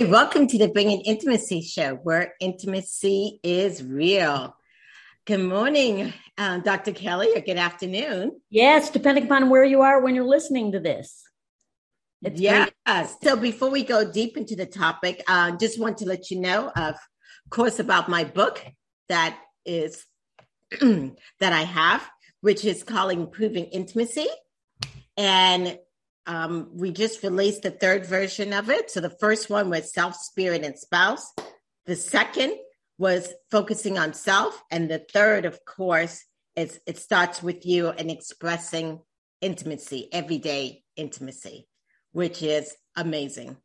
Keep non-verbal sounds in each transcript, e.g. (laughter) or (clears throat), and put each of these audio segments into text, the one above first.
Welcome to the Bringing Intimacy Show, where intimacy is real. Good morning, uh, Dr. Kelly, or good afternoon. Yes, depending upon where you are when you're listening to this. It's yes. Great. So before we go deep into the topic, I uh, just want to let you know, of course, about my book that is (clears throat) that I have, which is called Improving Intimacy. And um, we just released the third version of it. So the first one was self, spirit, and spouse. The second was focusing on self. And the third, of course, is it starts with you and expressing intimacy, everyday intimacy, which is amazing.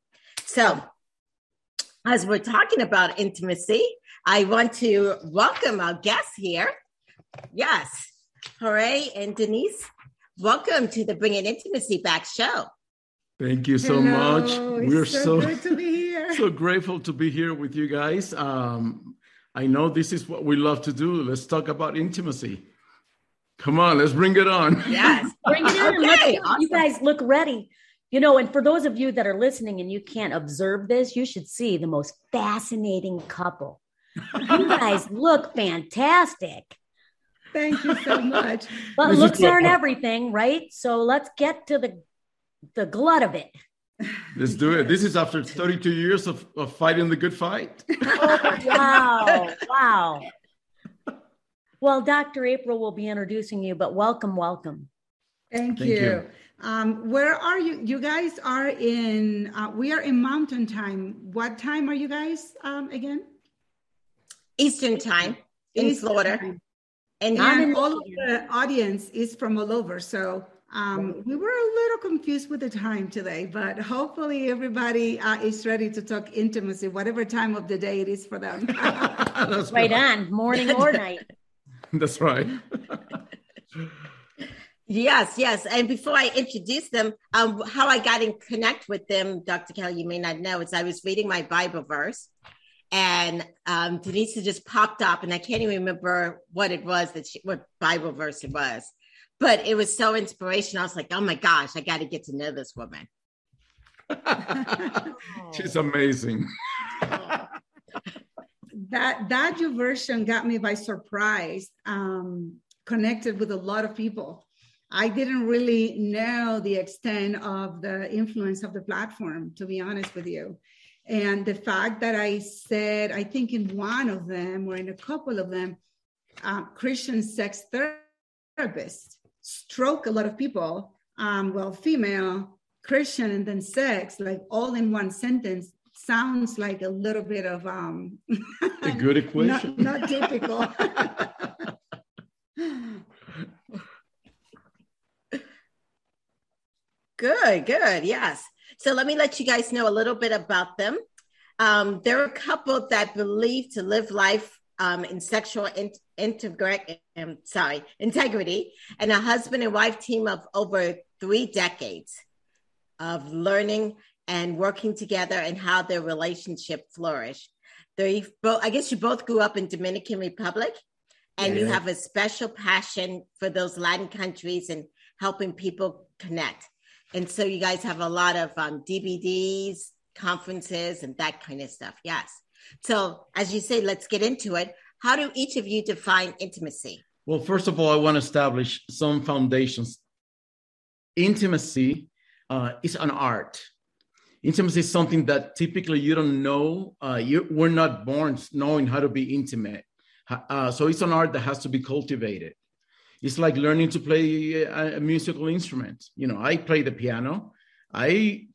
So as we're talking about intimacy, I want to welcome our guests here. Yes, Jorge and Denise Welcome to the Bringing Intimacy Back show. Thank you so Hello. much. We're so, so, (laughs) so grateful to be here with you guys. Um, I know this is what we love to do. Let's talk about intimacy. Come on, let's bring it on. Yes, (laughs) bring it in. Okay, awesome. You guys look ready. You know, and for those of you that are listening and you can't observe this, you should see the most fascinating couple. You guys (laughs) look fantastic. Thank you so much. (laughs) but looks aren't everything, right? So let's get to the the glut of it. Let's do it. This is after 32 years of, of fighting the good fight. (laughs) oh, wow. Wow. Well, Dr. April will be introducing you, but welcome, welcome. Thank, Thank you. you. Um, where are you? You guys are in, uh, we are in mountain time. What time are you guys um, again? Eastern time in Eastern Florida. Time. And, and all of the audience is from all over. So um, we were a little confused with the time today, but hopefully everybody uh, is ready to talk intimacy, whatever time of the day it is for them. (laughs) That's right, right on, morning or (laughs) night. That's right. yes, yes. And before I introduce them, um, how I got in connect with them, Dr. Kelly, you may not know, is I was reading my Bible verse and um, Denise just popped up, and I can't even remember what it was that she, what Bible verse it was, but it was so inspirational. I was like, oh my gosh, I got to get to know this woman. (laughs) She's amazing. (laughs) that that your version got me by surprise. Um, connected with a lot of people. I didn't really know the extent of the influence of the platform, to be honest with you. And the fact that I said, I think in one of them or in a couple of them, Christian sex therapist stroke a lot of people, um, well, female, Christian, and then sex, like all in one sentence, sounds like a little bit of um, a good (laughs) equation. not, not typical. (laughs) good, good. Yes. So let me let you guys know a little bit about them. Um, they're a couple that believe to live life um, in sexual in- integrity. Um, sorry, integrity, and a husband and wife team of over three decades of learning and working together and how their relationship flourished. They both, I guess, you both grew up in Dominican Republic, and yeah. you have a special passion for those Latin countries and helping people connect. And so you guys have a lot of um, DVDs, conferences, and that kind of stuff. Yes. So as you say, let's get into it. How do each of you define intimacy? Well, first of all, I want to establish some foundations. Intimacy uh, is an art. Intimacy is something that typically you don't know. Uh, you, we're not born knowing how to be intimate. Uh, so it's an art that has to be cultivated. It's like learning to play a, a musical instrument. You know, I play the piano. I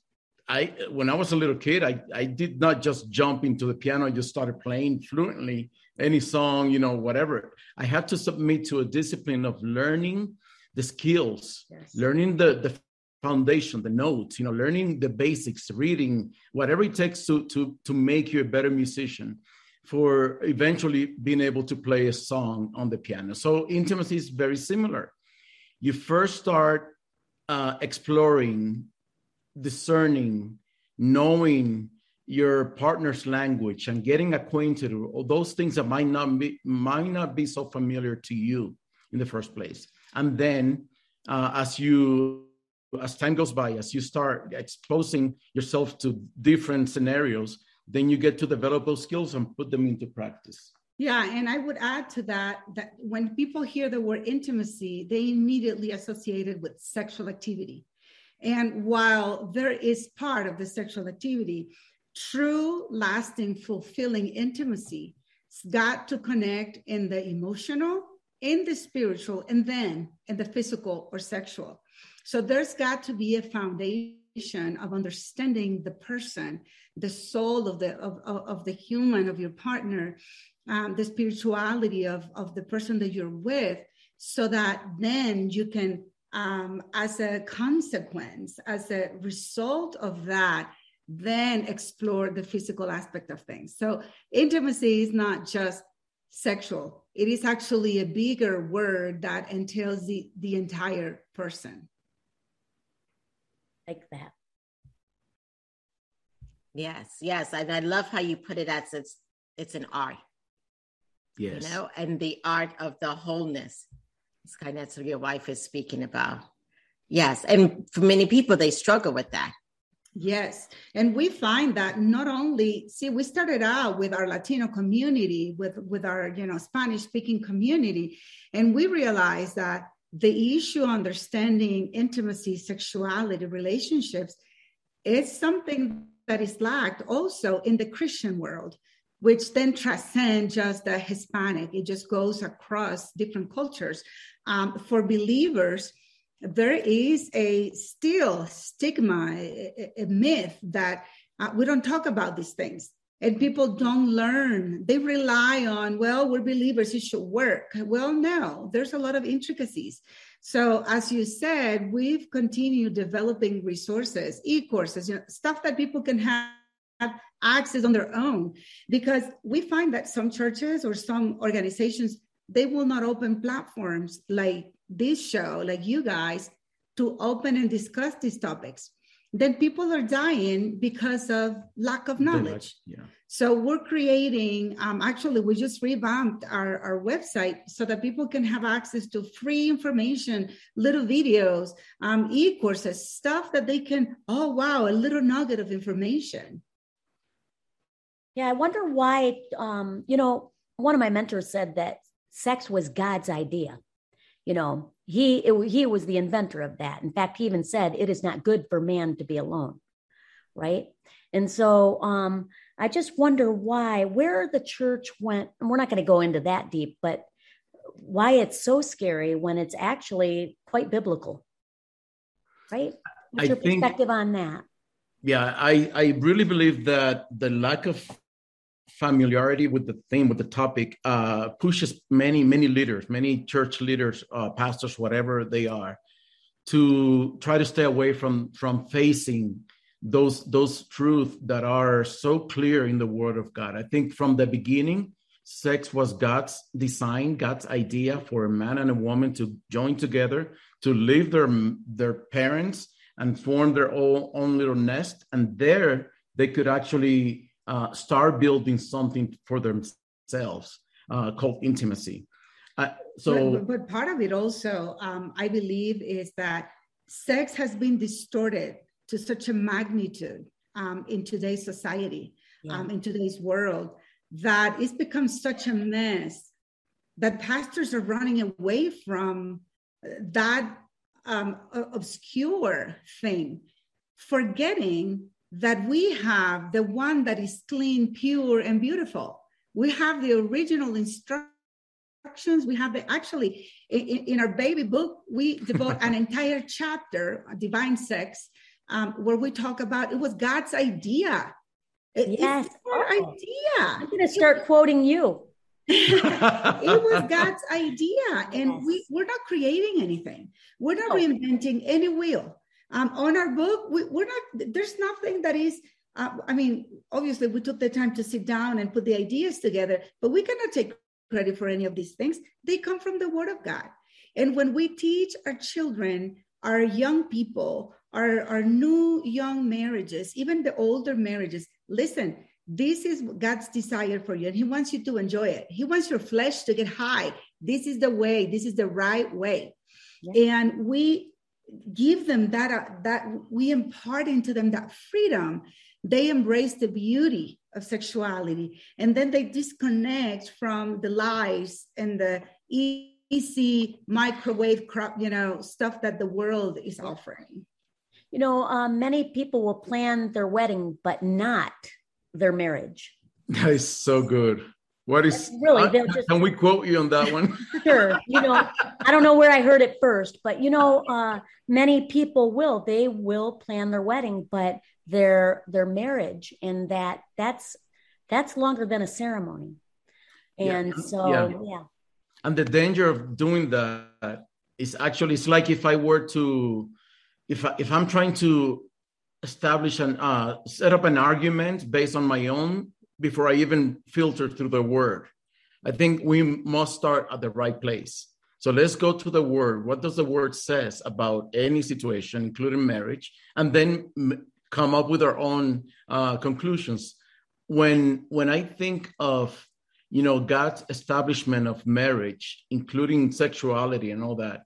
I when I was a little kid, I, I did not just jump into the piano and just started playing fluently any song, you know, whatever. I had to submit to a discipline of learning the skills, yes. learning the, the foundation, the notes, you know, learning the basics, reading, whatever it takes to to to make you a better musician for eventually being able to play a song on the piano. So intimacy is very similar. You first start uh, exploring discerning, knowing your partner's language and getting acquainted with those things that might not be might not be so familiar to you in the first place and then uh, as you as time goes by as you start exposing yourself to different scenarios then you get to develop those skills and put them into practice yeah and i would add to that that when people hear the word intimacy they immediately associate it with sexual activity and while there is part of the sexual activity, true, lasting, fulfilling intimacy has got to connect in the emotional, in the spiritual, and then in the physical or sexual. So there's got to be a foundation of understanding the person, the soul of the of, of, of the human, of your partner, um, the spirituality of, of the person that you're with, so that then you can um, as a consequence, as a result of that, then explore the physical aspect of things. So intimacy is not just sexual. It is actually a bigger word that entails the, the entire person. Like that. Yes, yes. And I love how you put it as it's it's an art. Yes. You know, and the art of the wholeness. It's kind of what your wife is speaking about. Yes. And for many people, they struggle with that. Yes. And we find that not only, see, we started out with our Latino community, with, with our, you know, Spanish speaking community, and we realized that the issue understanding intimacy, sexuality, relationships is something that is lacked also in the Christian world which then transcends just the Hispanic. It just goes across different cultures. Um, for believers, there is a still stigma, a, a myth that uh, we don't talk about these things and people don't learn. They rely on, well, we're believers, it should work. Well, no, there's a lot of intricacies. So, as you said, we've continued developing resources, e courses, you know, stuff that people can have access on their own because we find that some churches or some organizations they will not open platforms like this show like you guys to open and discuss these topics then people are dying because of lack of knowledge yeah. so we're creating um, actually we just revamped our, our website so that people can have access to free information little videos um, e-courses stuff that they can oh wow a little nugget of information yeah, I wonder why. Um, you know, one of my mentors said that sex was God's idea. You know, he it, he was the inventor of that. In fact, he even said it is not good for man to be alone, right? And so, um, I just wonder why where the church went. And we're not going to go into that deep, but why it's so scary when it's actually quite biblical, right? What's I your think, perspective on that? Yeah, I I really believe that the lack of familiarity with the theme, with the topic, uh, pushes many, many leaders, many church leaders, uh, pastors, whatever they are, to try to stay away from from facing those those truths that are so clear in the Word of God. I think from the beginning, sex was God's design, God's idea for a man and a woman to join together, to leave their their parents and form their own, own little nest, and there they could actually uh, start building something for themselves uh, called intimacy. Uh, so, but, but, part of it also, um, I believe, is that sex has been distorted to such a magnitude um, in today's society, yeah. um, in today's world, that it's become such a mess that pastors are running away from that um, obscure thing, forgetting that we have the one that is clean, pure, and beautiful. We have the original instructions. We have the actually in, in our baby book, we (laughs) devote an entire chapter, divine sex, um, where we talk about it was God's idea. It, yes, our oh. idea. I'm going to start quoting you. (laughs) it was (laughs) God's idea, and yes. we we're not creating anything. We're not no. reinventing any wheel. Um, on our book, we, we're not. There's nothing that is uh, I mean, obviously, we took the time to sit down and put the ideas together, but we cannot take credit for any of these things. They come from the Word of God. And when we teach our children, our young people, our, our new young marriages, even the older marriages, listen, this is God's desire for you, and He wants you to enjoy it. He wants your flesh to get high. This is the way, this is the right way. Yeah. And we give them that, uh, that we impart into them that freedom they embrace the beauty of sexuality. And then they disconnect from the lies and the easy microwave crop you know stuff that the world is offering. You know um, many people will plan their wedding but not their marriage. That is so good what is really? Uh, just, can we quote you on that one? (laughs) sure. You know, I don't know where I heard it first, but you know, uh, many people will. They will plan their wedding, but their their marriage, and that that's that's longer than a ceremony. And yeah. so, yeah. yeah. And the danger of doing that is actually it's like if I were to, if I, if I'm trying to establish an uh, set up an argument based on my own before I even filter through the word. I think we must start at the right place. So let's go to the word. What does the word says about any situation, including marriage, and then come up with our own uh, conclusions. When when I think of you know God's establishment of marriage, including sexuality and all that,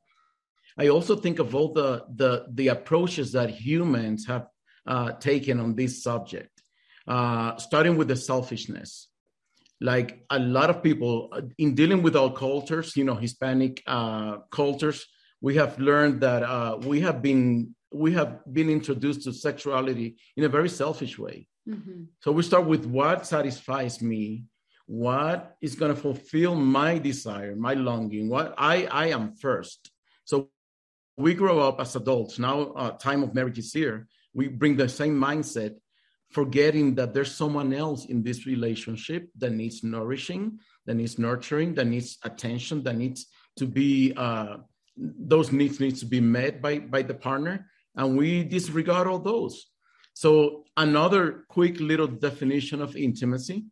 I also think of all the the the approaches that humans have uh, taken on this subject uh, starting with the selfishness. Like a lot of people uh, in dealing with our cultures, you know, Hispanic uh, cultures, we have learned that uh, we have been we have been introduced to sexuality in a very selfish way. Mm-hmm. So we start with what satisfies me, what is going to fulfill my desire, my longing, what I I am first. So we grow up as adults. Now, uh, time of marriage is here. We bring the same mindset forgetting that there's someone else in this relationship that needs nourishing, that needs nurturing, that needs attention, that needs to be uh, those needs needs to be met by by the partner, and we disregard all those. So another quick little definition of intimacy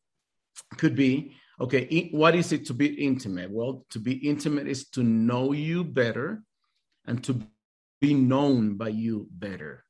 could be okay what is it to be intimate? Well to be intimate is to know you better and to be known by you better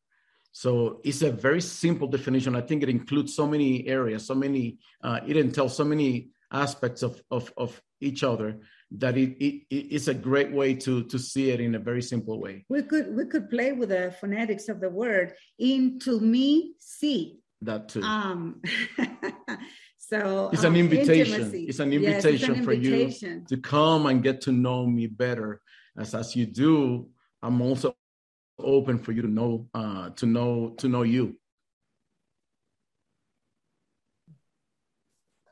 so it's a very simple definition. I think it includes so many areas, so many, uh, it entails so many aspects of, of, of each other that it, it it's a great way to to see it in a very simple way. We could we could play with the phonetics of the word into me see that too. Um, (laughs) so it's um, an invitation. Intimacy. It's an invitation yes, it's an for invitation. you to come and get to know me better. As as you do, I'm also open for you to know uh, to know to know you.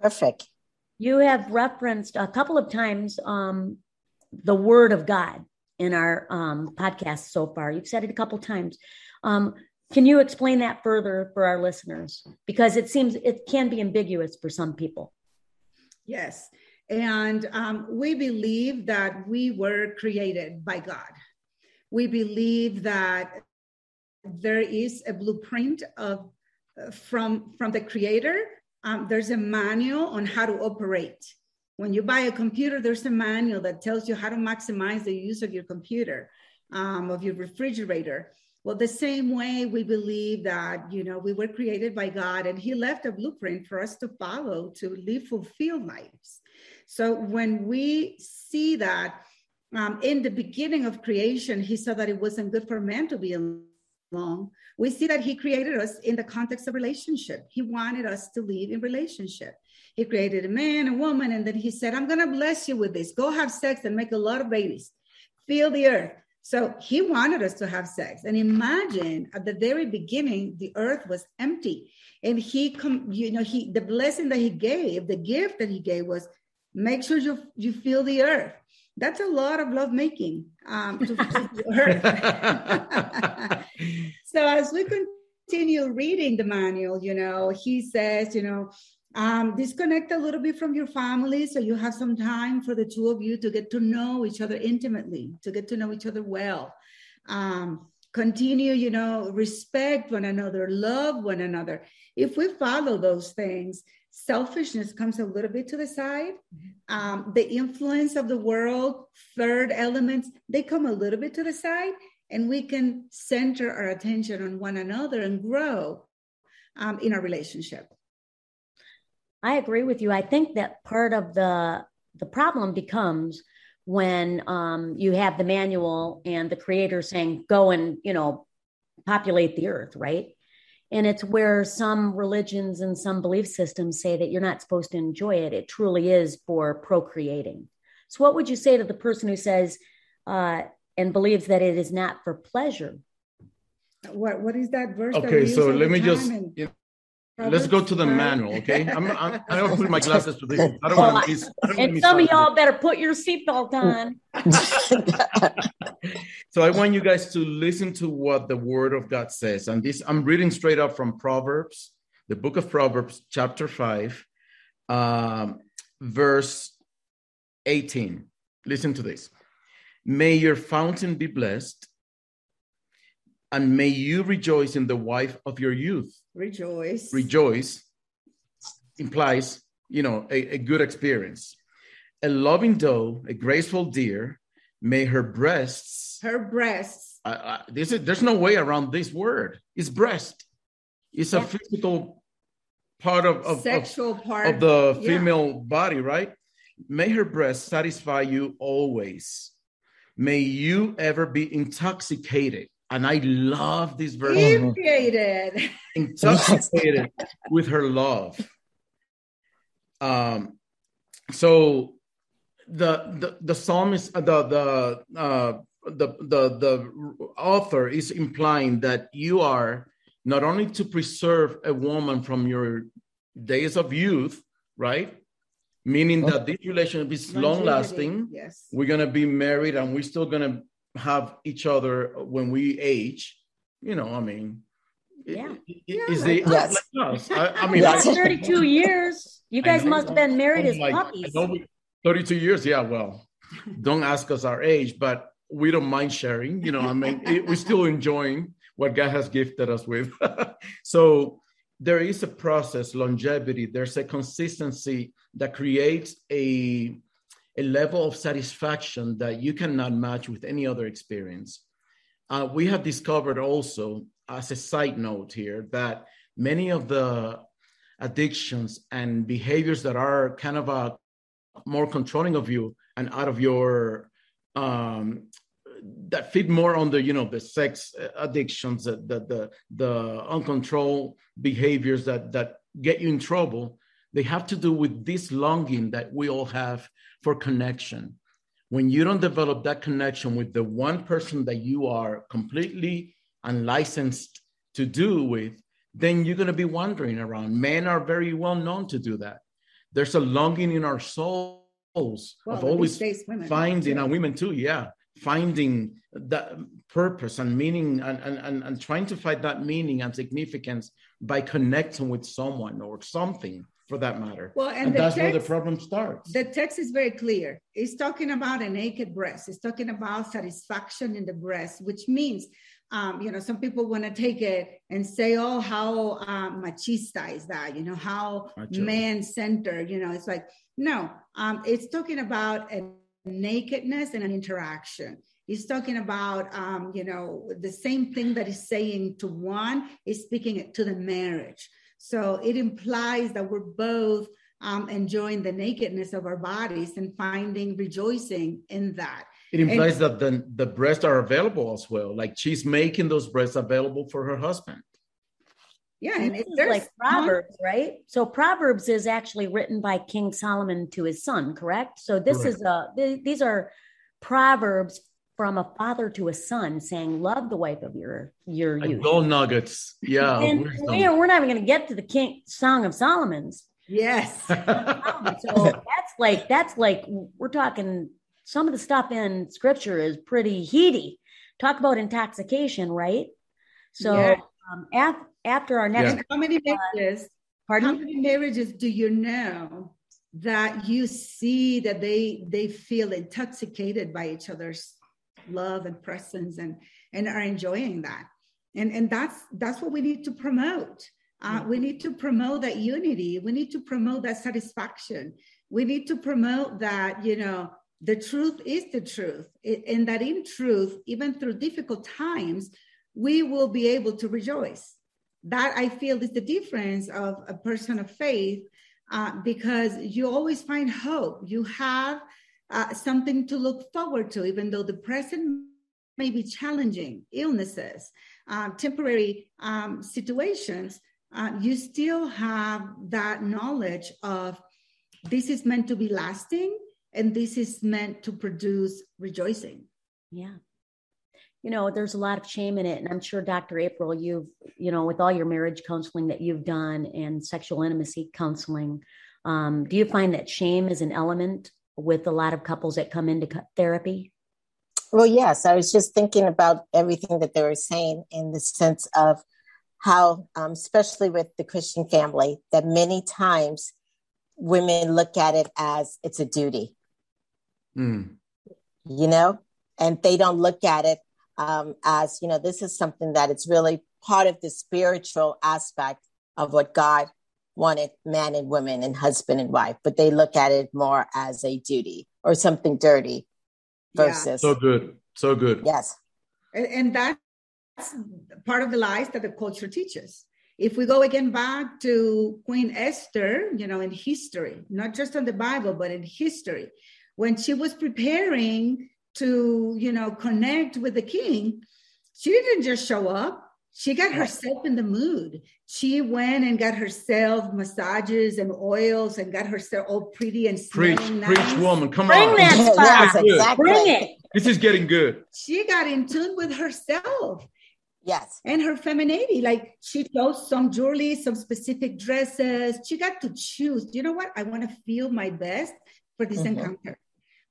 Perfect. You have referenced a couple of times um, the Word of God in our um, podcast so far. You've said it a couple times. Um, can you explain that further for our listeners? Because it seems it can be ambiguous for some people. Yes. And um, we believe that we were created by God we believe that there is a blueprint of uh, from from the creator. Um, there's a manual on how to operate. When you buy a computer there's a manual that tells you how to maximize the use of your computer um, of your refrigerator. Well the same way we believe that you know we were created by god and he left a blueprint for us to follow to live fulfilled lives. So when we see that um, in the beginning of creation, he saw that it wasn't good for man to be alone. We see that he created us in the context of relationship. He wanted us to live in relationship. He created a man, a woman, and then he said, I'm going to bless you with this. Go have sex and make a lot of babies. Fill the earth. So he wanted us to have sex. And imagine at the very beginning, the earth was empty. And he, com- you know, he, the blessing that he gave, the gift that he gave was make sure you, you fill the earth that's a lot of love making um, to, (laughs) to (laughs) so as we continue reading the manual, you know, he says, you know, um, disconnect a little bit from your family so you have some time for the two of you to get to know each other intimately, to get to know each other well. Um, continue, you know, respect one another, love one another. If we follow those things, selfishness comes a little bit to the side. Mm-hmm. Um, the influence of the world, third elements, they come a little bit to the side, and we can center our attention on one another and grow um, in our relationship. I agree with you. I think that part of the the problem becomes when um, you have the manual and the creator saying, "Go and you know populate the earth," right? And it's where some religions and some belief systems say that you're not supposed to enjoy it. It truly is for procreating. So, what would you say to the person who says uh, and believes that it is not for pleasure? What What is that verse? Okay, that so let me just. And- Let's go to the manual, okay? I'm, I'm, I don't put my glasses to this. I don't well, want to miss. And some of y'all better put your seatbelt on. (laughs) so I want you guys to listen to what the Word of God says, and this I'm reading straight up from Proverbs, the book of Proverbs, chapter five, um, verse eighteen. Listen to this. May your fountain be blessed, and may you rejoice in the wife of your youth Rejoice. Rejoice implies, you know, a, a good experience. A loving doe, a graceful deer, may her breasts. Her breasts. Uh, this is, there's no way around this word. It's breast. It's yeah. a physical part of, of sexual of, part of the female yeah. body, right? May her breast satisfy you always. May you ever be intoxicated and I love this verse. Intoxicated. Intoxicated with her love. Um, so the the the psalmist the the uh, the the the author is implying that you are not only to preserve a woman from your days of youth, right? Meaning that this relationship is long lasting. Yes. We're gonna be married and we're still gonna have each other when we age. You know, I mean, yeah. Is they yes. like I, I, (laughs) mean, I, 32 years. You guys must have been married as like, puppies. 32 years, yeah. Well, don't ask us our age, but we don't mind sharing. You know, I mean, it, we're still enjoying what God has gifted us with. (laughs) so there is a process, longevity. There's a consistency that creates a a level of satisfaction that you cannot match with any other experience. Uh, we have discovered also, as a side note here, that many of the addictions and behaviors that are kind of a more controlling of you and out of your um, that fit more on the you know the sex addictions the the the, the uncontrolled behaviors that that get you in trouble they have to do with this longing that we all have for connection. When you don't develop that connection with the one person that you are completely unlicensed to do with, then you're going to be wandering around. Men are very well known to do that. There's a longing in our souls well, of always finding, and women too, yeah, finding that purpose and meaning and, and, and, trying to find that meaning and significance by connecting with someone or something for that matter. Well, and, and that's text, where the problem starts. The text is very clear. It's talking about a naked breast. It's talking about satisfaction in the breast, which means, um, you know, some people want to take it and say, "Oh, how um, machista is that?" You know, how man-centered. You know, it's like no. Um, it's talking about a nakedness and an interaction. He's talking about, um, you know, the same thing that he's saying to one is speaking to the marriage. So it implies that we're both um, enjoying the nakedness of our bodies and finding rejoicing in that. It implies and, that the, the breasts are available as well. Like she's making those breasts available for her husband. Yeah, and it's like Proverbs, right? So Proverbs is actually written by King Solomon to his son, correct? So this correct. is a these are proverbs from a father to a son saying, "Love the wife of your your youth." Gold nuggets, yeah. and we're, we're not even going to get to the King Song of Solomon's. Yes. (laughs) so that's like that's like we're talking. Some of the stuff in Scripture is pretty heady. Talk about intoxication, right? So yeah. um, af- after our next, yeah. how many marriages? Pardon? How many marriages do you know that you see that they they feel intoxicated by each other's love and presence and and are enjoying that? And and that's that's what we need to promote. Uh, we need to promote that unity. We need to promote that satisfaction. We need to promote that, you know, the truth is the truth. and that in truth, even through difficult times, we will be able to rejoice. That I feel is the difference of a person of faith uh, because you always find hope. You have uh, something to look forward to, even though the present may be challenging, illnesses, uh, temporary um, situations uh, you still have that knowledge of this is meant to be lasting and this is meant to produce rejoicing. Yeah. You know, there's a lot of shame in it. And I'm sure, Dr. April, you've, you know, with all your marriage counseling that you've done and sexual intimacy counseling, um, do you find that shame is an element with a lot of couples that come into therapy? Well, yes. I was just thinking about everything that they were saying in the sense of how, um, especially with the Christian family, that many times women look at it as it's a duty. Mm. You know, and they don't look at it um, as, you know, this is something that it's really part of the spiritual aspect of what God wanted man and woman and husband and wife, but they look at it more as a duty or something dirty versus. Yeah. So good. So good. Yes. And, and that's part of the lies that the culture teaches. If we go again back to Queen Esther, you know, in history, not just in the Bible, but in history, when she was preparing to, you know, connect with the king, she didn't just show up. She got herself in the mood. She went and got herself massages and oils and got herself all pretty and preach, nice. preach, woman, come Bring on. That yes, exactly. Bring it. This is getting good. She got in tune with herself. Yes. And her femininity. Like she chose some jewelry, some specific dresses. She got to choose. You know what? I want to feel my best for this mm-hmm. encounter.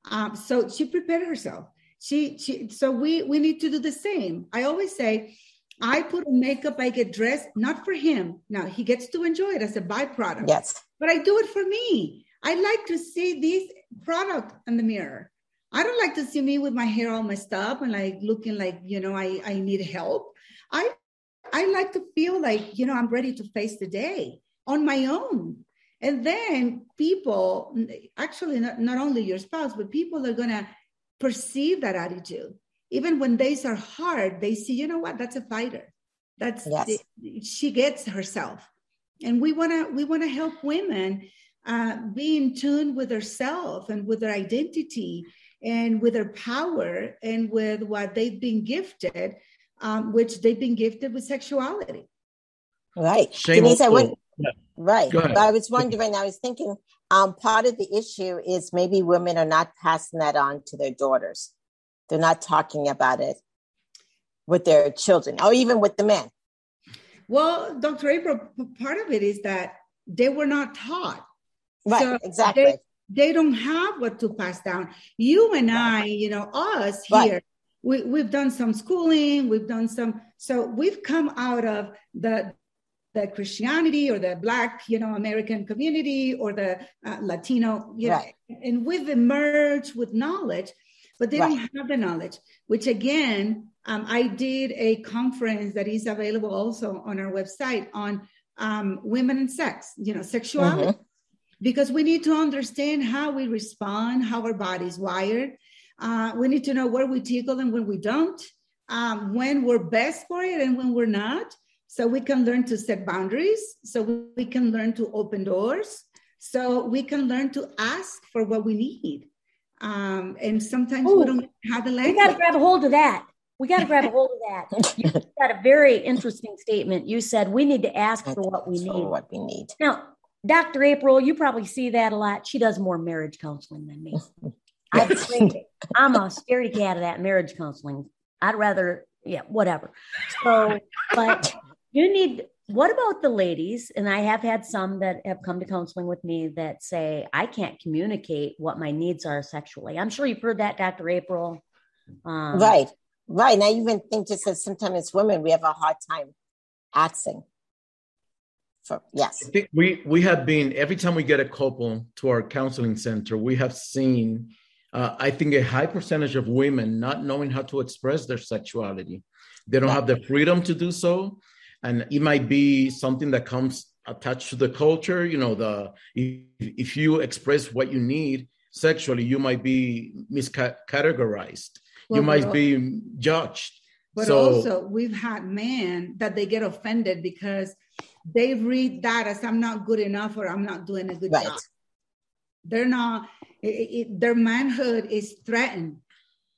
Um, so she prepared herself. She she so we we need to do the same. I always say, I put on makeup, I get dressed, not for him. Now he gets to enjoy it as a byproduct. Yes. But I do it for me. I like to see this product in the mirror. I don't like to see me with my hair all messed up and like looking like, you know, I, I need help. I I like to feel like, you know, I'm ready to face the day on my own. And then people, actually, not, not only your spouse, but people are going to perceive that attitude. Even when days are hard, they see, you know what, that's a fighter. That's yes. the, she gets herself. And we want to we want to help women uh, be in tune with herself and with their identity and with their power and with what they've been gifted um, which they've been gifted with sexuality. Right. Denise, I went, yeah. right. I was wondering, I was thinking um, part of the issue is maybe women are not passing that on to their daughters. They're not talking about it with their children or even with the men. Well, Dr. April, part of it is that they were not taught. Right, so exactly. They, they, don't have what to pass down. You and I, you know, us here, right we, we've done some schooling, we've done some, so we've come out of the the Christianity or the Black, you know, American community or the uh, Latino, you right. know, and we've emerged with knowledge, but they right. don't have the knowledge. Which again, um, I did a conference that is available also on our website on um, women and sex, you know, sexuality, mm-hmm. because we need to understand how we respond, how our body's wired, uh, we need to know where we tickle and when we don't, um, when we're best for it and when we're not. So we can learn to set boundaries. So we can learn to open doors. So we can learn to ask for what we need. Um, and sometimes Ooh, we don't have the language. We got to grab a hold of that. We got to grab a hold of that. (laughs) You got a very interesting statement. You said we need to ask for what we need. What we need. Now, Dr. April, you probably see that a lot. She does more marriage counseling than me. (laughs) I I'm a scaredy cat of that marriage counseling. I'd rather, yeah, whatever. So, but you need, what about the ladies? And I have had some that have come to counseling with me that say, I can't communicate what my needs are sexually. I'm sure you've heard that, Dr. April. Um, right. Right. And I even think just that sometimes as women, we have a hard time asking for, yes. I think we, we have been, every time we get a couple to our counseling center, we have seen, uh, I think, a high percentage of women not knowing how to express their sexuality. They don't have the freedom to do so. And it might be something that comes attached to the culture. You know, the if, if you express what you need sexually, you might be miscategorized well, you might be judged. But so, also, we've had men that they get offended because they read that as I'm not good enough or I'm not doing a good right. job. They're not, it, it, their manhood is threatened.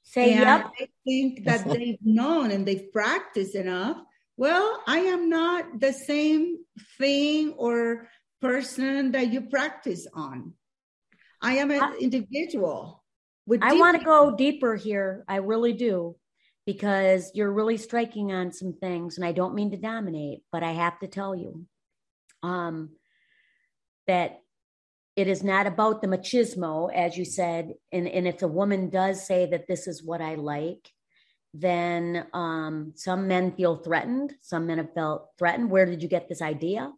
Say, and yep. They think that (laughs) they've known and they've practiced enough. Well, I am not the same thing or person that you practice on. I am an individual. I want to go deeper here. I really do, because you're really striking on some things, and I don't mean to dominate, but I have to tell you um, that it is not about the machismo, as you said. And, and if a woman does say that this is what I like, then um, some men feel threatened. Some men have felt threatened. Where did you get this idea?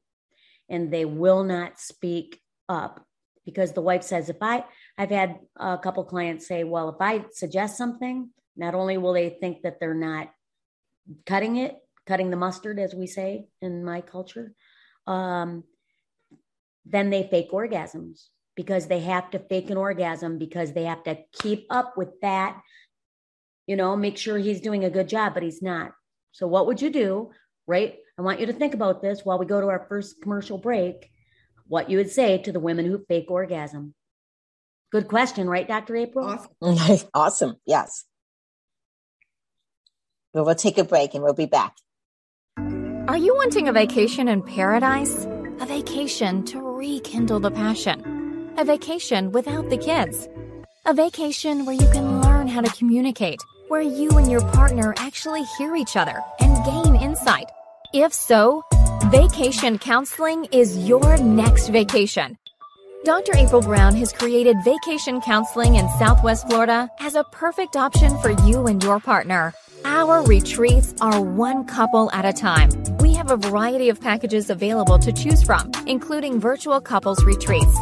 And they will not speak up because the wife says, if I, I've had a couple clients say, well, if I suggest something, not only will they think that they're not cutting it, cutting the mustard, as we say in my culture, um, then they fake orgasms because they have to fake an orgasm because they have to keep up with that, you know, make sure he's doing a good job, but he's not. So, what would you do? Right? I want you to think about this while we go to our first commercial break what you would say to the women who fake orgasm. Good question, right, Dr. April? Awesome. (laughs) awesome. Yes. Well, we'll take a break and we'll be back. Are you wanting a vacation in paradise? A vacation to rekindle the passion. A vacation without the kids. A vacation where you can learn how to communicate, where you and your partner actually hear each other and gain insight. If so, Vacation counseling is your next vacation. Dr. April Brown has created vacation counseling in Southwest Florida as a perfect option for you and your partner. Our retreats are one couple at a time. We have a variety of packages available to choose from, including virtual couples retreats.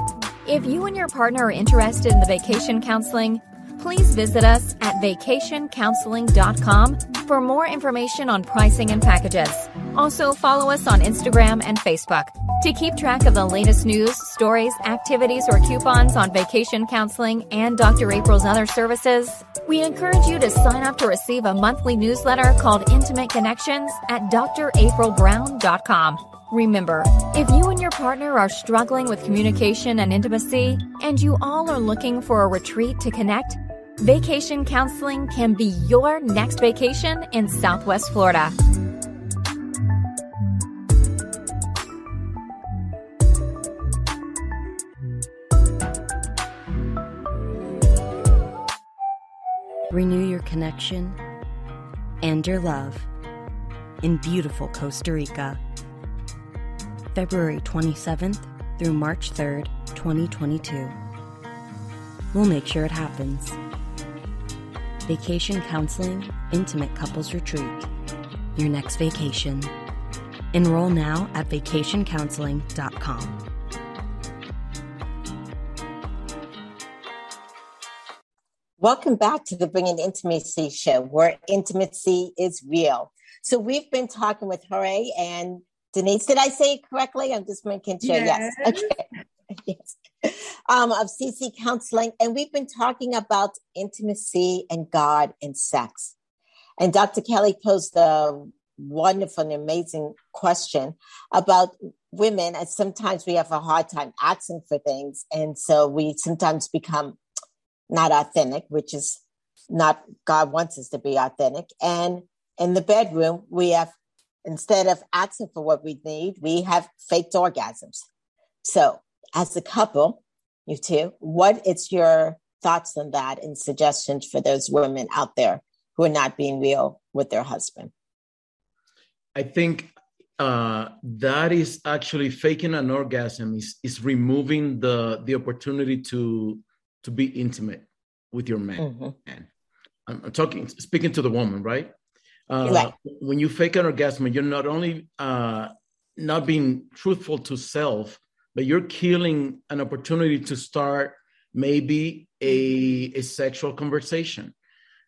If you and your partner are interested in the vacation counseling, please visit us at vacationcounseling.com for more information on pricing and packages. Also, follow us on Instagram and Facebook. To keep track of the latest news, stories, activities, or coupons on vacation counseling and Dr. April's other services, we encourage you to sign up to receive a monthly newsletter called Intimate Connections at draprilbrown.com. Remember, if you and your partner are struggling with communication and intimacy, and you all are looking for a retreat to connect, Vacation counseling can be your next vacation in Southwest Florida. Renew your connection and your love in beautiful Costa Rica. February 27th through March 3rd, 2022. We'll make sure it happens. Vacation Counseling Intimate Couples Retreat. Your next vacation. Enroll now at vacationcounseling.com. Welcome back to the Bringing Intimacy Show, where intimacy is real. So we've been talking with Jorge and Denise. Did I say it correctly? I'm just making sure. Yes. yes. Okay. (laughs) yes um, of CC Counseling, and we've been talking about intimacy and God and sex. And Dr. Kelly posed a wonderful and amazing question about women, and sometimes we have a hard time asking for things, and so we sometimes become not authentic, which is not God wants us to be authentic. And in the bedroom, we have instead of asking for what we need, we have faked orgasms. So as a couple, you two, what is your thoughts on that and suggestions for those women out there who are not being real with their husband? I think uh, that is actually faking an orgasm is, is removing the the opportunity to to be intimate with your man. Mm-hmm. I'm talking, speaking to the woman, right? Uh, When you fake an orgasm, you're not only uh, not being truthful to self, but you're killing an opportunity to start maybe a, a sexual conversation.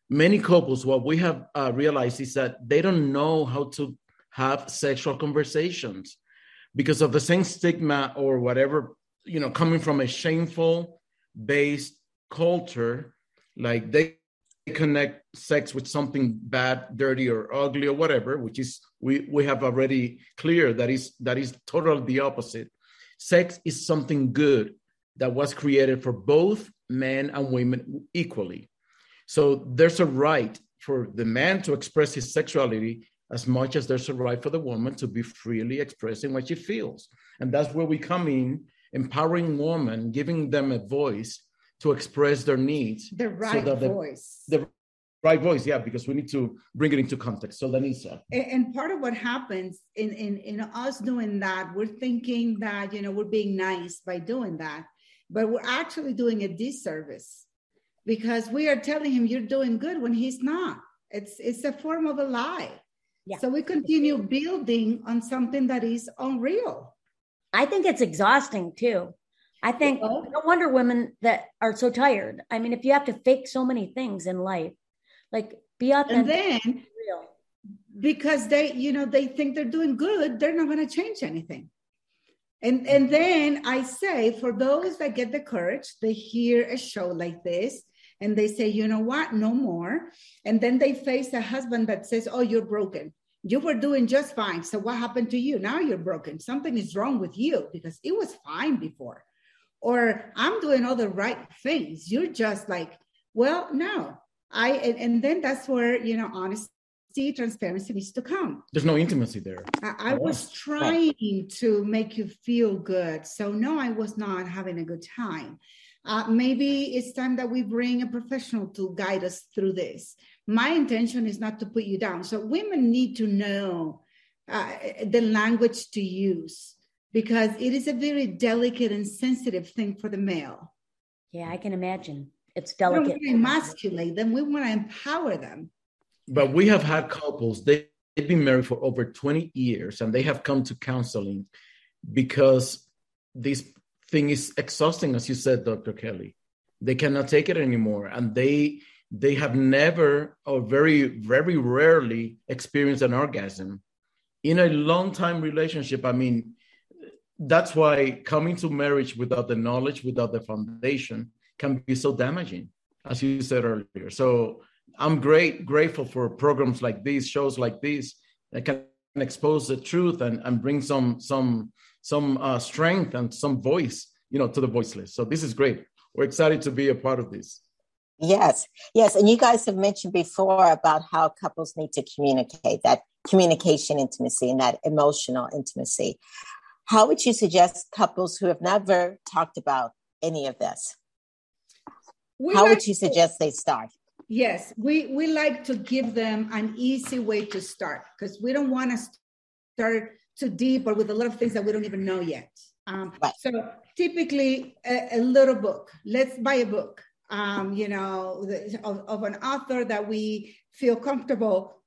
Many couples, what we have uh, realized is that they don't know how to have sexual conversations because of the same stigma or whatever, you know, coming from a shameful based culture, like they connect sex with something bad, dirty, or ugly, or whatever, which is we we have already clear that is that is totally the opposite. Sex is something good that was created for both men and women equally. So there's a right for the man to express his sexuality as much as there's a right for the woman to be freely expressing what she feels. And that's where we come in, empowering women, giving them a voice to express their needs. The right so voice. The, right voice, yeah, because we need to bring it into context. So, Danisa. And, and part of what happens in, in, in us doing that, we're thinking that, you know, we're being nice by doing that, but we're actually doing a disservice because we are telling him you're doing good when he's not. It's, it's a form of a lie. Yeah. So we continue building on something that is unreal. I think it's exhausting too. I think no wonder women that are so tired. I mean, if you have to fake so many things in life, like be authentic. And then real. because they, you know, they think they're doing good, they're not going to change anything. And and then I say for those that get the courage, they hear a show like this and they say, you know what, no more. And then they face a husband that says, oh, you're broken. You were doing just fine. So what happened to you? Now you're broken. Something is wrong with you because it was fine before or I'm doing all the right things. You're just like, well, no. I and, and then that's where you know honesty, transparency needs to come. There's no intimacy there. I, I was trying to make you feel good. So no, I was not having a good time. Uh, maybe it's time that we bring a professional to guide us through this. My intention is not to put you down. So women need to know uh, the language to use because it is a very delicate and sensitive thing for the male. Yeah, I can imagine. It's delicate. We want to emasculate them. We want to empower them. But we have had couples, they, they've been married for over 20 years and they have come to counseling because this thing is exhausting, as you said, Dr. Kelly. They cannot take it anymore. And they they have never or very, very rarely experienced an orgasm. In a long time relationship, I mean, that's why coming to marriage without the knowledge, without the foundation, can be so damaging, as you said earlier. So I'm great, grateful for programs like these, shows like these that can expose the truth and, and bring some some some uh, strength and some voice, you know, to the voiceless. So this is great. We're excited to be a part of this. Yes, yes, and you guys have mentioned before about how couples need to communicate that communication intimacy and that emotional intimacy. How would you suggest couples who have never talked about any of this? We How like would you suggest to, they start? Yes, we, we like to give them an easy way to start because we don't want to start too deep or with a lot of things that we don't even know yet. Um, right. So typically, a, a, little book. Let's buy a book. Um, you know, the, of, of an author that we feel comfortable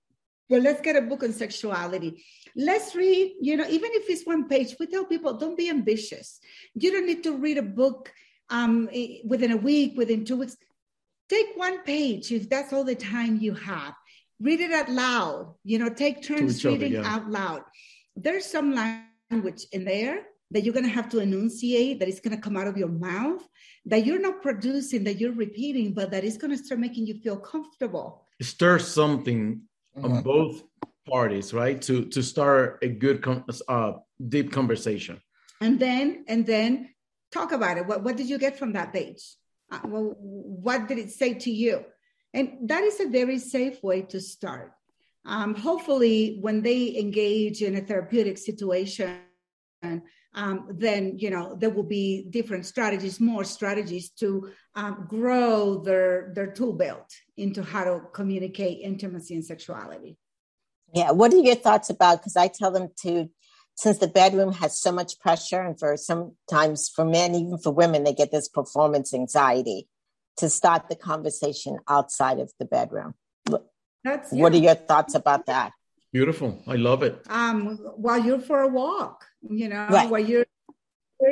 well, let's get a book on sexuality. Let's read, you know, even if it's one page, we tell people don't be ambitious. You don't need to read a book um, within a week, within two weeks. Take one page if that's all the time you have. Read it out loud, you know, take turns reading other, yeah. out loud. There's some language in there that you're going to have to enunciate, that is going to come out of your mouth, that you're not producing, that you're repeating, but that is going to start making you feel comfortable. Stir something mm-hmm. on both parties, right? To to start a good, uh, deep conversation. And then and then talk about it. What what did you get from that page? Uh, well, what did it say to you? And that is a very safe way to start. Um, hopefully, when they engage in a therapeutic situation, um, then you know there will be different strategies, more strategies to um, grow their their tool belt into how to communicate intimacy and sexuality. Yeah, what are your thoughts about? Because I tell them to, since the bedroom has so much pressure, and for sometimes for men, even for women, they get this performance anxiety. to start the conversation outside of the bedroom. That's, what yeah. are your thoughts about that? Beautiful. I love it. Um, while you're for a walk, you know, right. while you're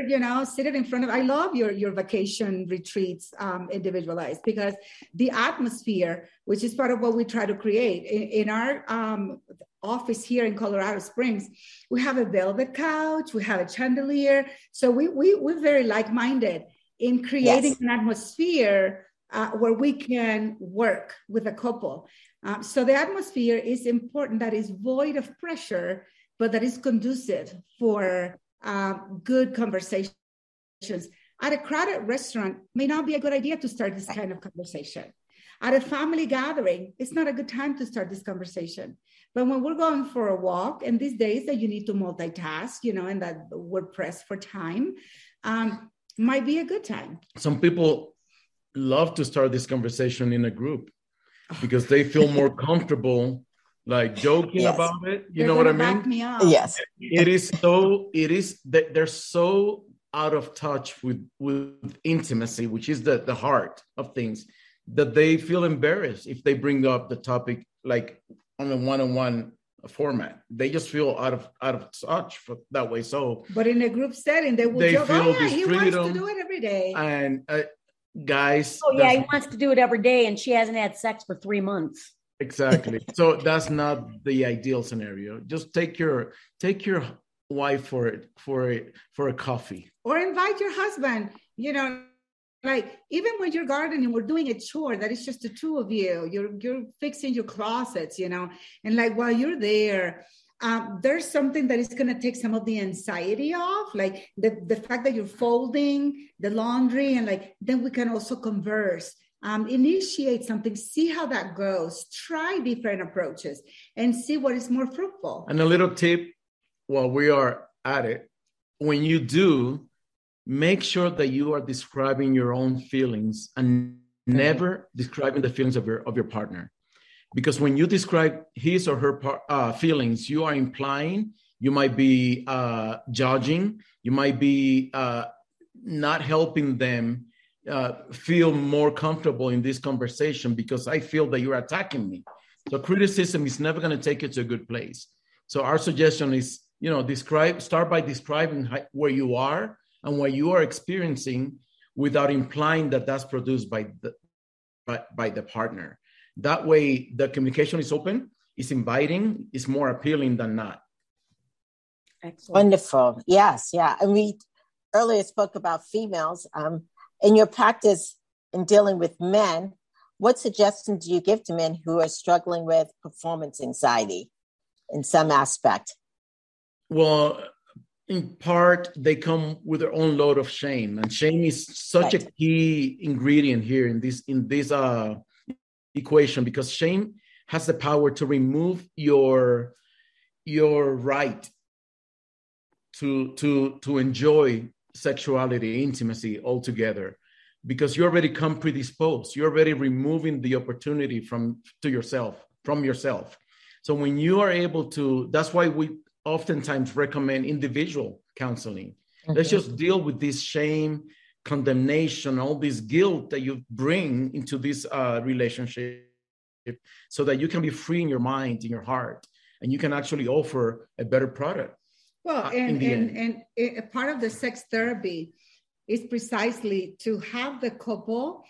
you know sitting in front of i love your your vacation retreats um, individualized because the atmosphere which is part of what we try to create in, in our um, office here in colorado springs we have a velvet couch we have a chandelier so we, we we're very like-minded in creating yes. an atmosphere uh, where we can work with a couple um, so the atmosphere is important that is void of pressure but that is conducive for uh, good conversations. At a crowded restaurant, may not be a good idea to start this kind of conversation. At a family gathering, it's not a good time to start this conversation. But when we're going for a walk, and these days that you need to multitask, you know, and that we're pressed for time, um, might be a good time. Some people love to start this conversation in a group because they feel more (laughs) comfortable like joking yes. about it. You They're know what I mean? Me yes. It is so. It is that they're so out of touch with with intimacy, which is the the heart of things, that they feel embarrassed if they bring up the topic like on a one on one format. They just feel out of out of touch for, that way. So, but in a group setting, they will they joke, feel oh, yeah, he wants to do it every day. And uh, guys, oh yeah, he wants to do it every day, and she hasn't had sex for three months. Exactly. (laughs) so that's not the ideal scenario. Just take your take your wife for it for it for a coffee. Or invite your husband. You know, like even when you're gardening we're doing a chore that is just the two of you you're you're fixing your closets you know and like while you're there um, there's something that is going to take some of the anxiety off like the, the fact that you're folding the laundry and like then we can also converse um, initiate something, see how that goes, try different approaches, and see what is more fruitful. And a little tip while we are at it when you do, make sure that you are describing your own feelings and never describing the feelings of your, of your partner. Because when you describe his or her uh, feelings, you are implying, you might be uh, judging, you might be uh, not helping them uh, feel more comfortable in this conversation because I feel that you're attacking me. So criticism is never going to take you to a good place. So our suggestion is, you know, describe, start by describing where you are and what you are experiencing without implying that that's produced by the, by, by the partner. That way, the communication is open, is inviting, is more appealing than not. Excellent. Wonderful. Yes, yeah. And we earlier spoke about females. Um, in your practice in dealing with men, what suggestions do you give to men who are struggling with performance anxiety in some aspect? Well, in part, they come with their own load of shame, and shame is such right. a key ingredient here in this in this uh, equation because shame has the power to remove your your right to to to enjoy sexuality, intimacy altogether, because you already come predisposed. You're already removing the opportunity from to yourself, from yourself. So when you are able to, that's why we oftentimes recommend individual counseling. Mm-hmm. Let's just deal with this shame, condemnation, all this guilt that you bring into this uh, relationship so that you can be free in your mind, in your heart, and you can actually offer a better product. Well, uh, and, and, and, and part of the sex therapy is precisely to have the couple,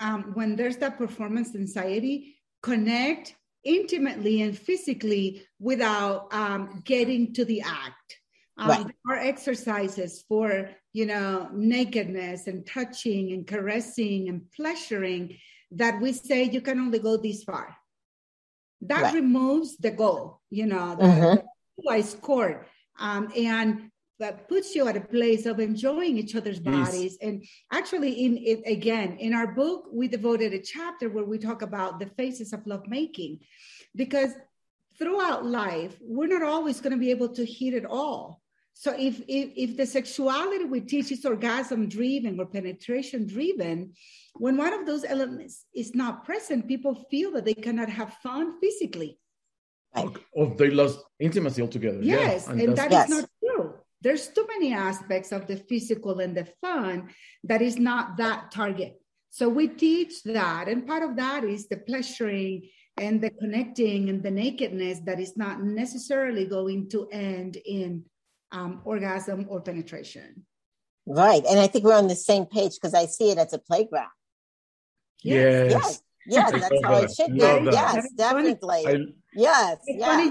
um, when there's that performance anxiety, connect intimately and physically without um, getting to the act. Um, right. There are exercises for, you know, nakedness and touching and caressing and pleasuring that we say you can only go this far. That right. removes the goal, you know, the, mm-hmm. the court um, and that puts you at a place of enjoying each other's bodies. Yes. And actually, in it again, in our book, we devoted a chapter where we talk about the phases of lovemaking, because throughout life, we're not always going to be able to hit it all. So if, if if the sexuality we teach is orgasm driven or penetration driven, when one of those elements is not present, people feel that they cannot have fun physically. Right. Or they lost intimacy altogether. Yes, yeah, and, and that yes. is not true. There's too many aspects of the physical and the fun that is not that target. So we teach that. And part of that is the pleasuring and the connecting and the nakedness that is not necessarily going to end in um, orgasm or penetration. Right. And I think we're on the same page because I see it as a playground. Yes. Yes. Yes, that's how it should be. Yes, definitely. I, yes. It's yeah.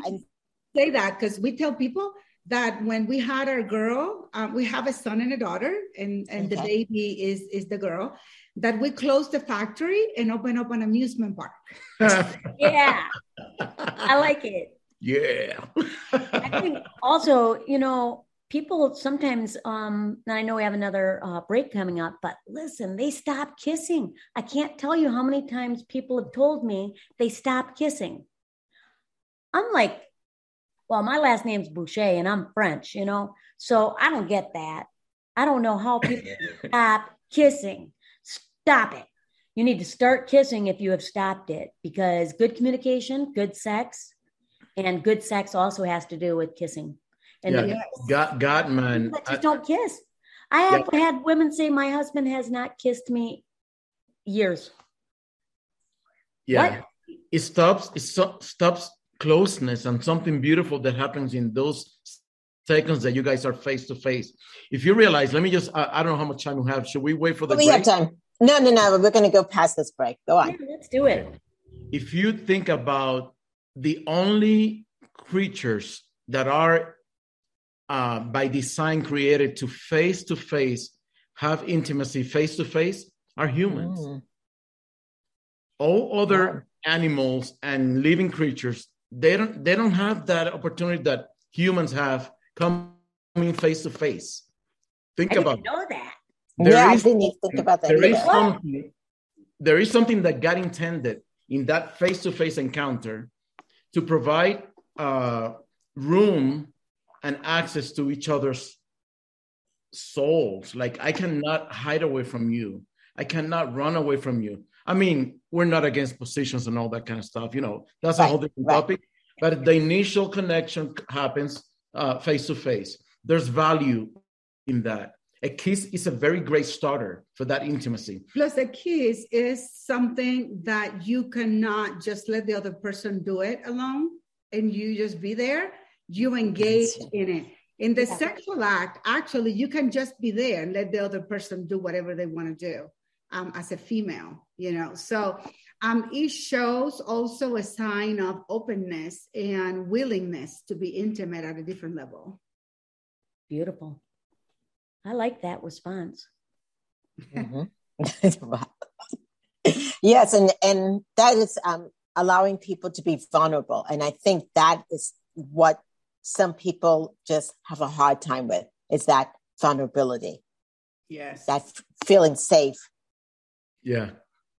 Say that because we tell people that when we had our girl, um, we have a son and a daughter, and, and okay. the baby is is the girl that we closed the factory and open up an amusement park. (laughs) yeah, I like it. Yeah. I think also, you know, people sometimes, um, I know we have another uh, break coming up, but listen, they stop kissing. I can't tell you how many times people have told me they stop kissing. I'm like, well, my last name's Boucher and I'm French, you know, so I don't get that. I don't know how people stop kissing. Stop it. You need to start kissing if you have stopped it because good communication, good sex, and good sex also has to do with kissing. And yeah, God, God, man, just I, don't kiss. I have yeah. had women say my husband has not kissed me years. Yeah, what? it stops. It so, stops closeness and something beautiful that happens in those seconds that you guys are face to face. If you realize, let me just. I, I, don't know how much time we have. Should we wait for the? We break? have time. No, no, no. We're going to go past this break. Go on. Yeah, let's do it. If you think about the only creatures that are uh, by design created to face to face have intimacy face to face are humans. Mm. All other wow. animals and living creatures they don't they don't have that opportunity that humans have coming face to face. Think I about know that. There yeah, is, I didn't think about that. There is something. There is something that God intended in that face to face encounter to provide uh, room and access to each other's souls. Like I cannot hide away from you. I cannot run away from you. I mean, we're not against positions and all that kind of stuff. You know, that's right, a whole different right. topic. But the initial connection happens face to face. There's value in that. A kiss is a very great starter for that intimacy. Plus, a kiss is something that you cannot just let the other person do it alone and you just be there. You engage in it. In the yeah. sexual act, actually, you can just be there and let the other person do whatever they want to do um, as a female, you know. So um, it shows also a sign of openness and willingness to be intimate at a different level. Beautiful. I like that response. Mm-hmm. (laughs) yes, and and that is um, allowing people to be vulnerable, and I think that is what some people just have a hard time with is that vulnerability. Yes, that feeling safe. Yeah,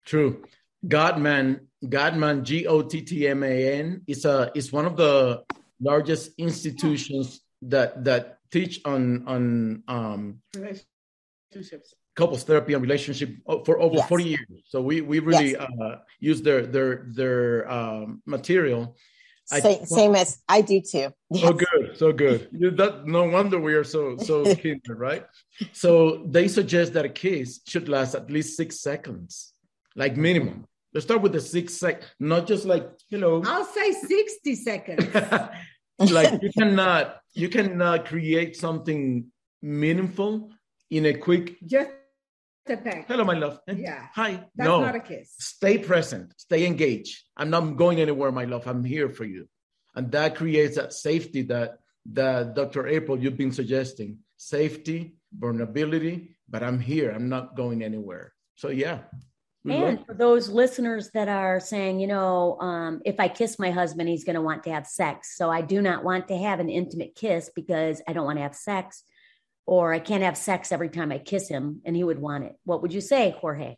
true. Gottman, Gottman, G O T T M A N, is a is one of the largest institutions that that teach on on um, relationships couples therapy and relationship for over yes. 40 years so we we really yes. uh, use their their their um, material same, I, same as i do too yes. oh good so good (laughs) that no wonder we are so so (laughs) kindred right so they suggest that a kiss should last at least six seconds like minimum let's start with the six sec not just like you know i'll say 60 seconds (laughs) like you cannot you cannot create something meaningful in a quick just a peck. Hello, my love. Yeah. Hi. That's no. not a kiss. Stay present. Stay engaged. I'm not going anywhere, my love. I'm here for you. And that creates that safety that that Dr. April you've been suggesting. Safety, vulnerability, but I'm here. I'm not going anywhere. So yeah, and for those listeners that are saying, you know, um, if I kiss my husband, he's going to want to have sex. So I do not want to have an intimate kiss because I don't want to have sex, or I can't have sex every time I kiss him and he would want it. What would you say, Jorge?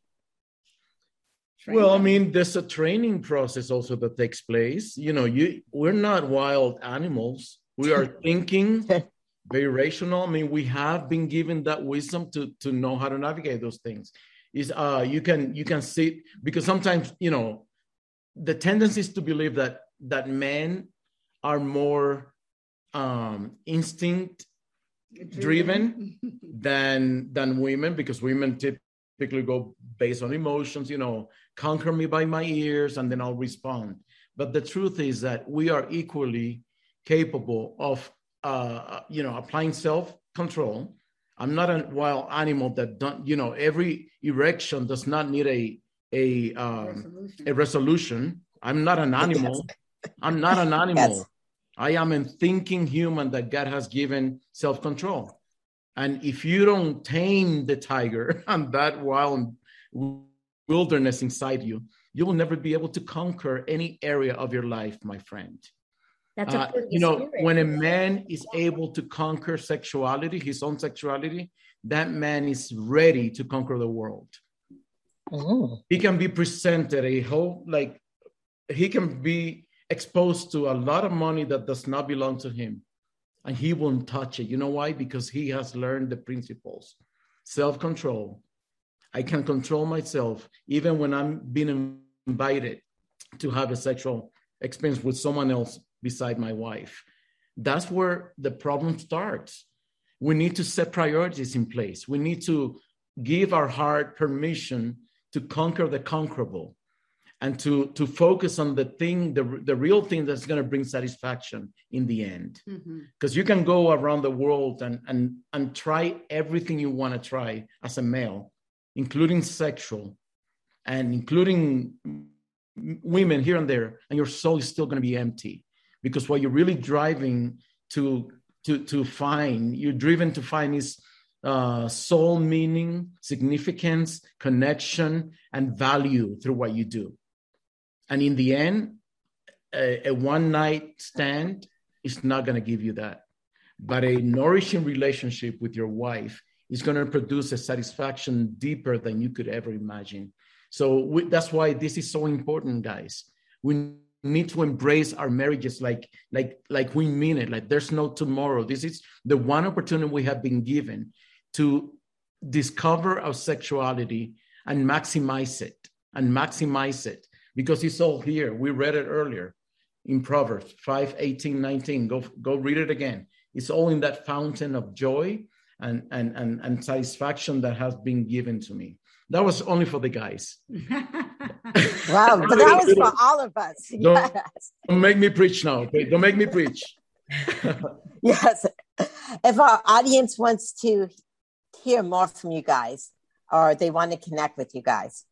Well, I mean, there's a training process also that takes place. You know, you we're not wild animals. We are (laughs) thinking, very rational. I mean, we have been given that wisdom to to know how to navigate those things is uh, you can you can see because sometimes you know the tendency is to believe that that men are more um, instinct driven (laughs) than than women because women typically go based on emotions, you know, conquer me by my ears and then I'll respond. But the truth is that we are equally capable of, uh, you know, applying self control. I'm not a wild animal that don't, you know, every erection does not need a a um, resolution. a resolution. I'm not an (laughs) animal. I'm not an animal. Yes. I am a thinking human that God has given self control. And if you don't tame the tiger (laughs) and that wild wilderness inside you, you will never be able to conquer any area of your life, my friend. That's uh, you know, spirit. when a man is able to conquer sexuality, his own sexuality, that man is ready to conquer the world. Oh. He can be presented a whole like he can be exposed to a lot of money that does not belong to him and he won't touch it. You know why? Because he has learned the principles self control. I can control myself even when I'm being invited to have a sexual experience with someone else beside my wife. That's where the problem starts. We need to set priorities in place. We need to give our heart permission to conquer the conquerable and to to focus on the thing the, the real thing that's going to bring satisfaction in the end because mm-hmm. you can go around the world and and and try everything you want to try as a male including sexual and including women here and there and your soul is still going to be empty because what you're really driving to to to find you're driven to find is uh, soul meaning, significance, connection, and value through what you do. And in the end, a, a one night stand is not going to give you that. But a nourishing relationship with your wife is going to produce a satisfaction deeper than you could ever imagine. So we, that's why this is so important, guys. We need to embrace our marriages like like like we mean it. Like there's no tomorrow. This is the one opportunity we have been given to discover our sexuality and maximize it and maximize it because it's all here. We read it earlier in Proverbs 5 18, 19. Go, go read it again. It's all in that fountain of joy and, and, and, and satisfaction that has been given to me. That was only for the guys. (laughs) wow, but that was for all of us. (laughs) Don't, yes. don't make me preach now. Okay? Don't make me preach. (laughs) yes. If our audience wants to hear more from you guys or they want to connect with you guys,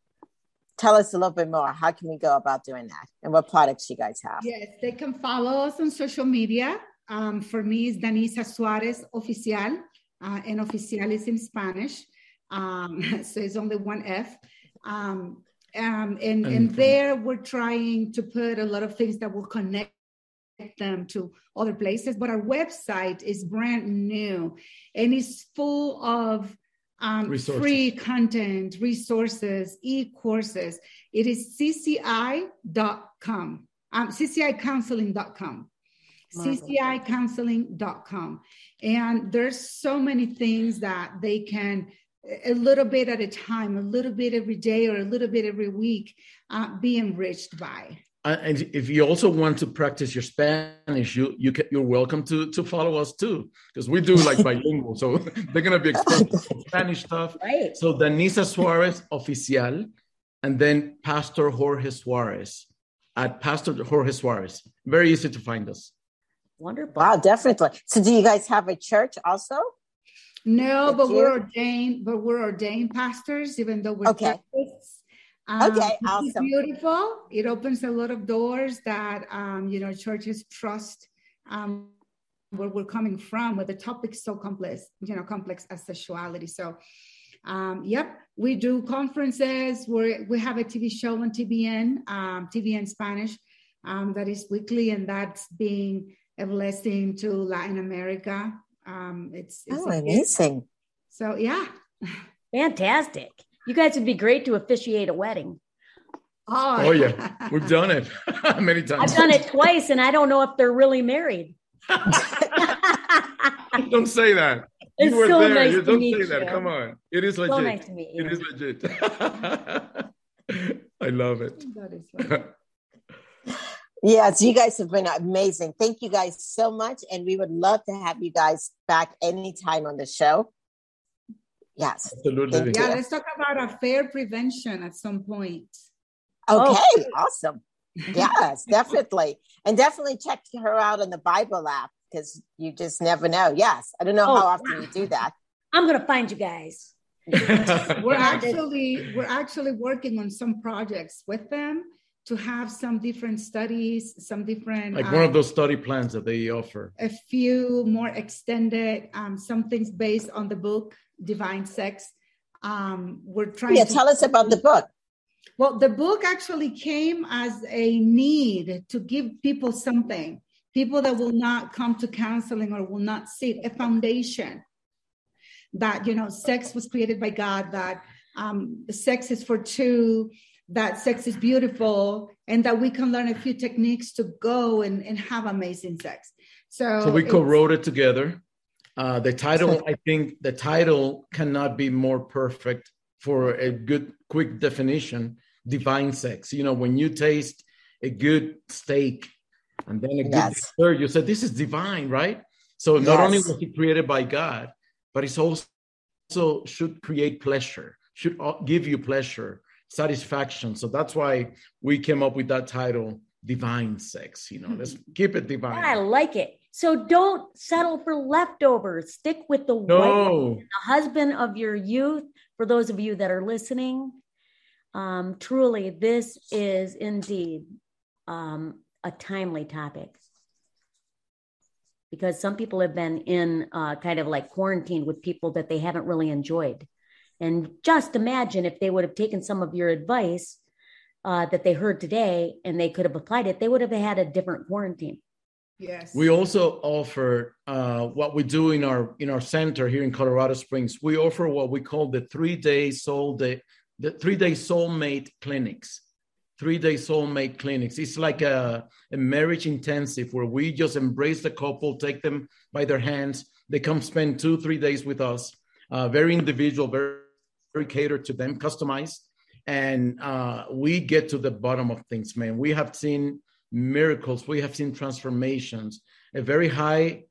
tell us a little bit more. How can we go about doing that and what products you guys have? Yes, they can follow us on social media. Um, for me, it's Danisa Suarez Oficial, uh, and Oficial is in Spanish. Um, (laughs) so it's only one F. Um, um, and, and there we're trying to put a lot of things that will connect them to other places but our website is brand new and it's full of um, free content, resources, e-courses. It is cci.com, um, ccicounseling.com, ccicounseling.com. And there's so many things that they can, a little bit at a time, a little bit every day or a little bit every week, uh, be enriched by and if you also want to practice your Spanish, you you can, you're welcome to to follow us too, because we do like bilingual, so (laughs) they're gonna be exposed Spanish stuff. Right. So Danisa Suarez Oficial, and then Pastor Jorge Suarez at Pastor Jorge Suarez. Very easy to find us. Wonderful. Wow, definitely. So, do you guys have a church also? No, but we're ordained. But we're ordained pastors, even though we're okay. Therapists. Um, okay, awesome. beautiful. It opens a lot of doors that um, you know churches trust um, where we're coming from. Where the topic is so complex, you know, complex as sexuality. So, um, yep, we do conferences. We we have a TV show on TBN, um, TBN Spanish, um, that is weekly, and that's being a blessing to Latin America. Um, it's, it's oh, amazing. So yeah, fantastic. You guys would be great to officiate a wedding. Oh, oh yeah, (laughs) we've done it (laughs) many times. I've done it twice, and I don't know if they're really married. (laughs) don't say that. It's you were so there. Nice you don't say you. that. Come on, it is legit. So nice to meet you. It is legit. I love it. Yes, you guys have been amazing. Thank you guys so much. And we would love to have you guys back anytime on the show. Yes. Absolutely. Yeah, let's talk about affair prevention at some point. Okay, oh. awesome. (laughs) Yes, definitely. And definitely check her out on the Bible app because you just never know. Yes. I don't know oh, how often wow. you do that. I'm gonna find you guys. (laughs) we're (laughs) actually we're actually working on some projects with them to have some different studies, some different like um, one of um, those study plans that they offer. A few more extended, um, some things based on the book Divine Sex. Um, we're trying. Yeah, to- tell us about the book. Well, the book actually came as a need to give people something, people that will not come to counseling or will not see a foundation that you know sex was created by God, that um, sex is for two that sex is beautiful and that we can learn a few techniques to go and, and have amazing sex. So, so we co-wrote it together. Uh, the title, I think the title cannot be more perfect for a good, quick definition, divine sex. You know, when you taste a good steak and then a good yes. dessert, you said, this is divine, right? So not yes. only was it created by God, but it's also should create pleasure, should give you pleasure satisfaction. So that's why we came up with that title, Divine Sex. You know, let's keep it divine. I like it. So don't settle for leftovers. Stick with the no. wife, the husband of your youth. For those of you that are listening, um, truly, this is indeed um, a timely topic because some people have been in uh, kind of like quarantine with people that they haven't really enjoyed. And just imagine if they would have taken some of your advice uh, that they heard today and they could have applied it, they would have had a different quarantine. Yes. We also offer uh, what we do in our in our center here in Colorado Springs. We offer what we call the three day soul day, the three day soulmate clinics. Three day soulmate clinics. It's like a, a marriage intensive where we just embrace the couple, take them by their hands. They come spend two three days with us. Uh, very individual, very very catered to them, customized. And uh, we get to the bottom of things, man. We have seen miracles, we have seen transformations, a very high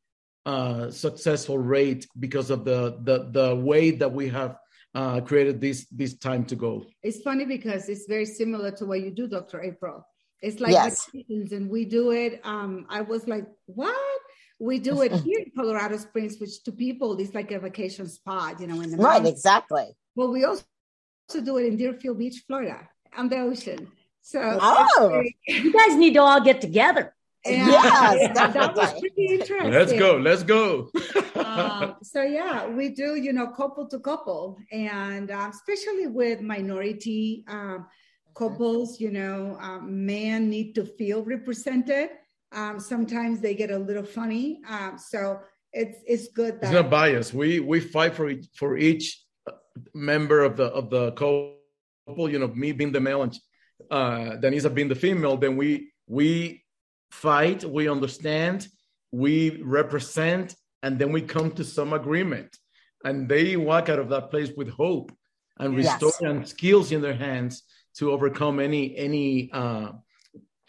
uh, successful rate because of the the the way that we have uh, created this this time to go. It's funny because it's very similar to what you do, Dr. April. It's like yes. and we do it. Um, I was like, what? We do (laughs) it here in Colorado Springs, which to people is like a vacation spot, you know, in the right, mountains. exactly. Well, we also do it in Deerfield Beach, Florida, on the ocean. So oh. you guys need to all get together. (laughs) Yeah, yes, (laughs) that was pretty interesting. Let's go. Let's go. uh, (laughs) so yeah, we do, you know, couple to couple, and uh, especially with minority um, couples, you know, um, men need to feel represented. Um, sometimes they get a little funny, um, so it's it's good. That- it's not bias. We we fight for each, for each member of the of the couple, you know, me being the male and uh, Danisa being the female, then we we fight, we understand, we represent, and then we come to some agreement, and they walk out of that place with hope and restore yes. and skills in their hands to overcome any any uh,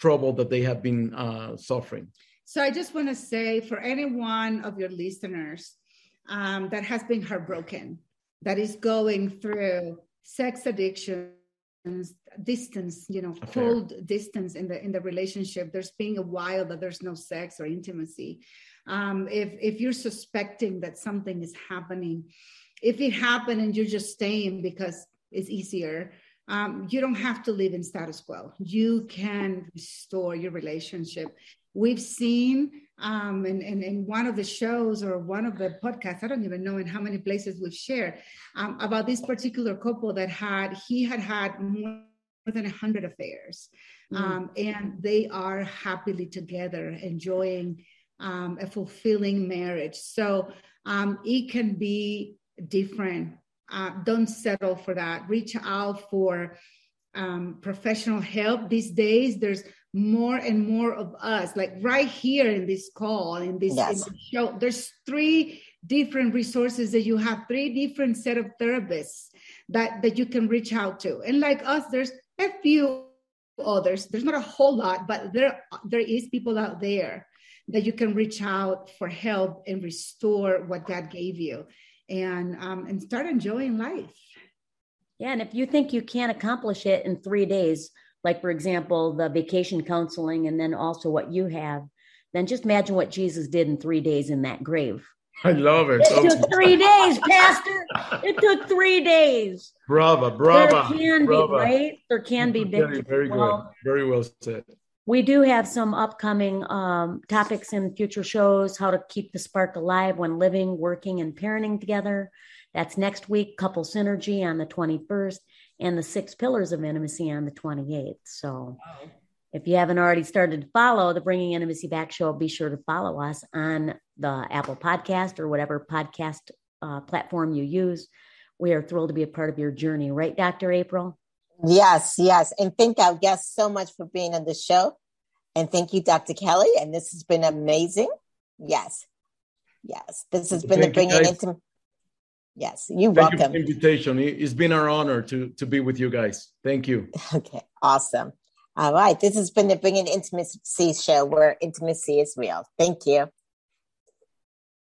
trouble that they have been uh, suffering. So I just want to say for any one of your listeners um, that has been heartbroken, that is going through sex addictions distance you know cold distance in the in the relationship. There's being a while that there's no sex or intimacy. Um, if if you're suspecting that something is happening if it happened and you're just staying because it's easier um, you don't have to live in status quo. You can restore your relationship. We've seen um, in, in, in, one of the shows or one of the podcasts, I don't even know in how many places we've shared um, about this particular couple that had, he had had more than 100 affairs. Mm. Um, and they are happily together, enjoying um, a fulfilling marriage. So um, it can be different. Uh, don't settle for that. Reach out for um, professional help these days. There's more and more of us like right here in this call in this, yes. in this show there's three different resources that you have three different set of therapists that that you can reach out to and like us there's a few others there's not a whole lot but there there is people out there that you can reach out for help and restore what god gave you and um, and start enjoying life. Yeah, and if you think you can't accomplish it in three days, like for example, the vacation counseling, and then also what you have, then just imagine what Jesus did in three days in that grave. I love it. It took three days, Pastor. It took three days. Brava, brava. There can brava. be, right? There can be very, very well, good. Very well said. We do have some upcoming um, topics in future shows how to keep the spark alive when living, working, and parenting together. That's next week, Couple Synergy on the 21st, and the Six Pillars of Intimacy on the 28th. So wow. if you haven't already started to follow the Bringing Intimacy Back show, be sure to follow us on the Apple Podcast or whatever podcast uh, platform you use. We are thrilled to be a part of your journey, right, Dr. April? Yes, yes. And thank our guests so much for being on the show. And thank you, Dr. Kelly. And this has been amazing. Yes. Yes. This has been thank the bringing into. Yes, you're thank welcome. You invitation. It's been our honor to, to be with you guys. Thank you. Okay, awesome. All right. This has been the Bringing Intimacy show where intimacy is real. Thank you.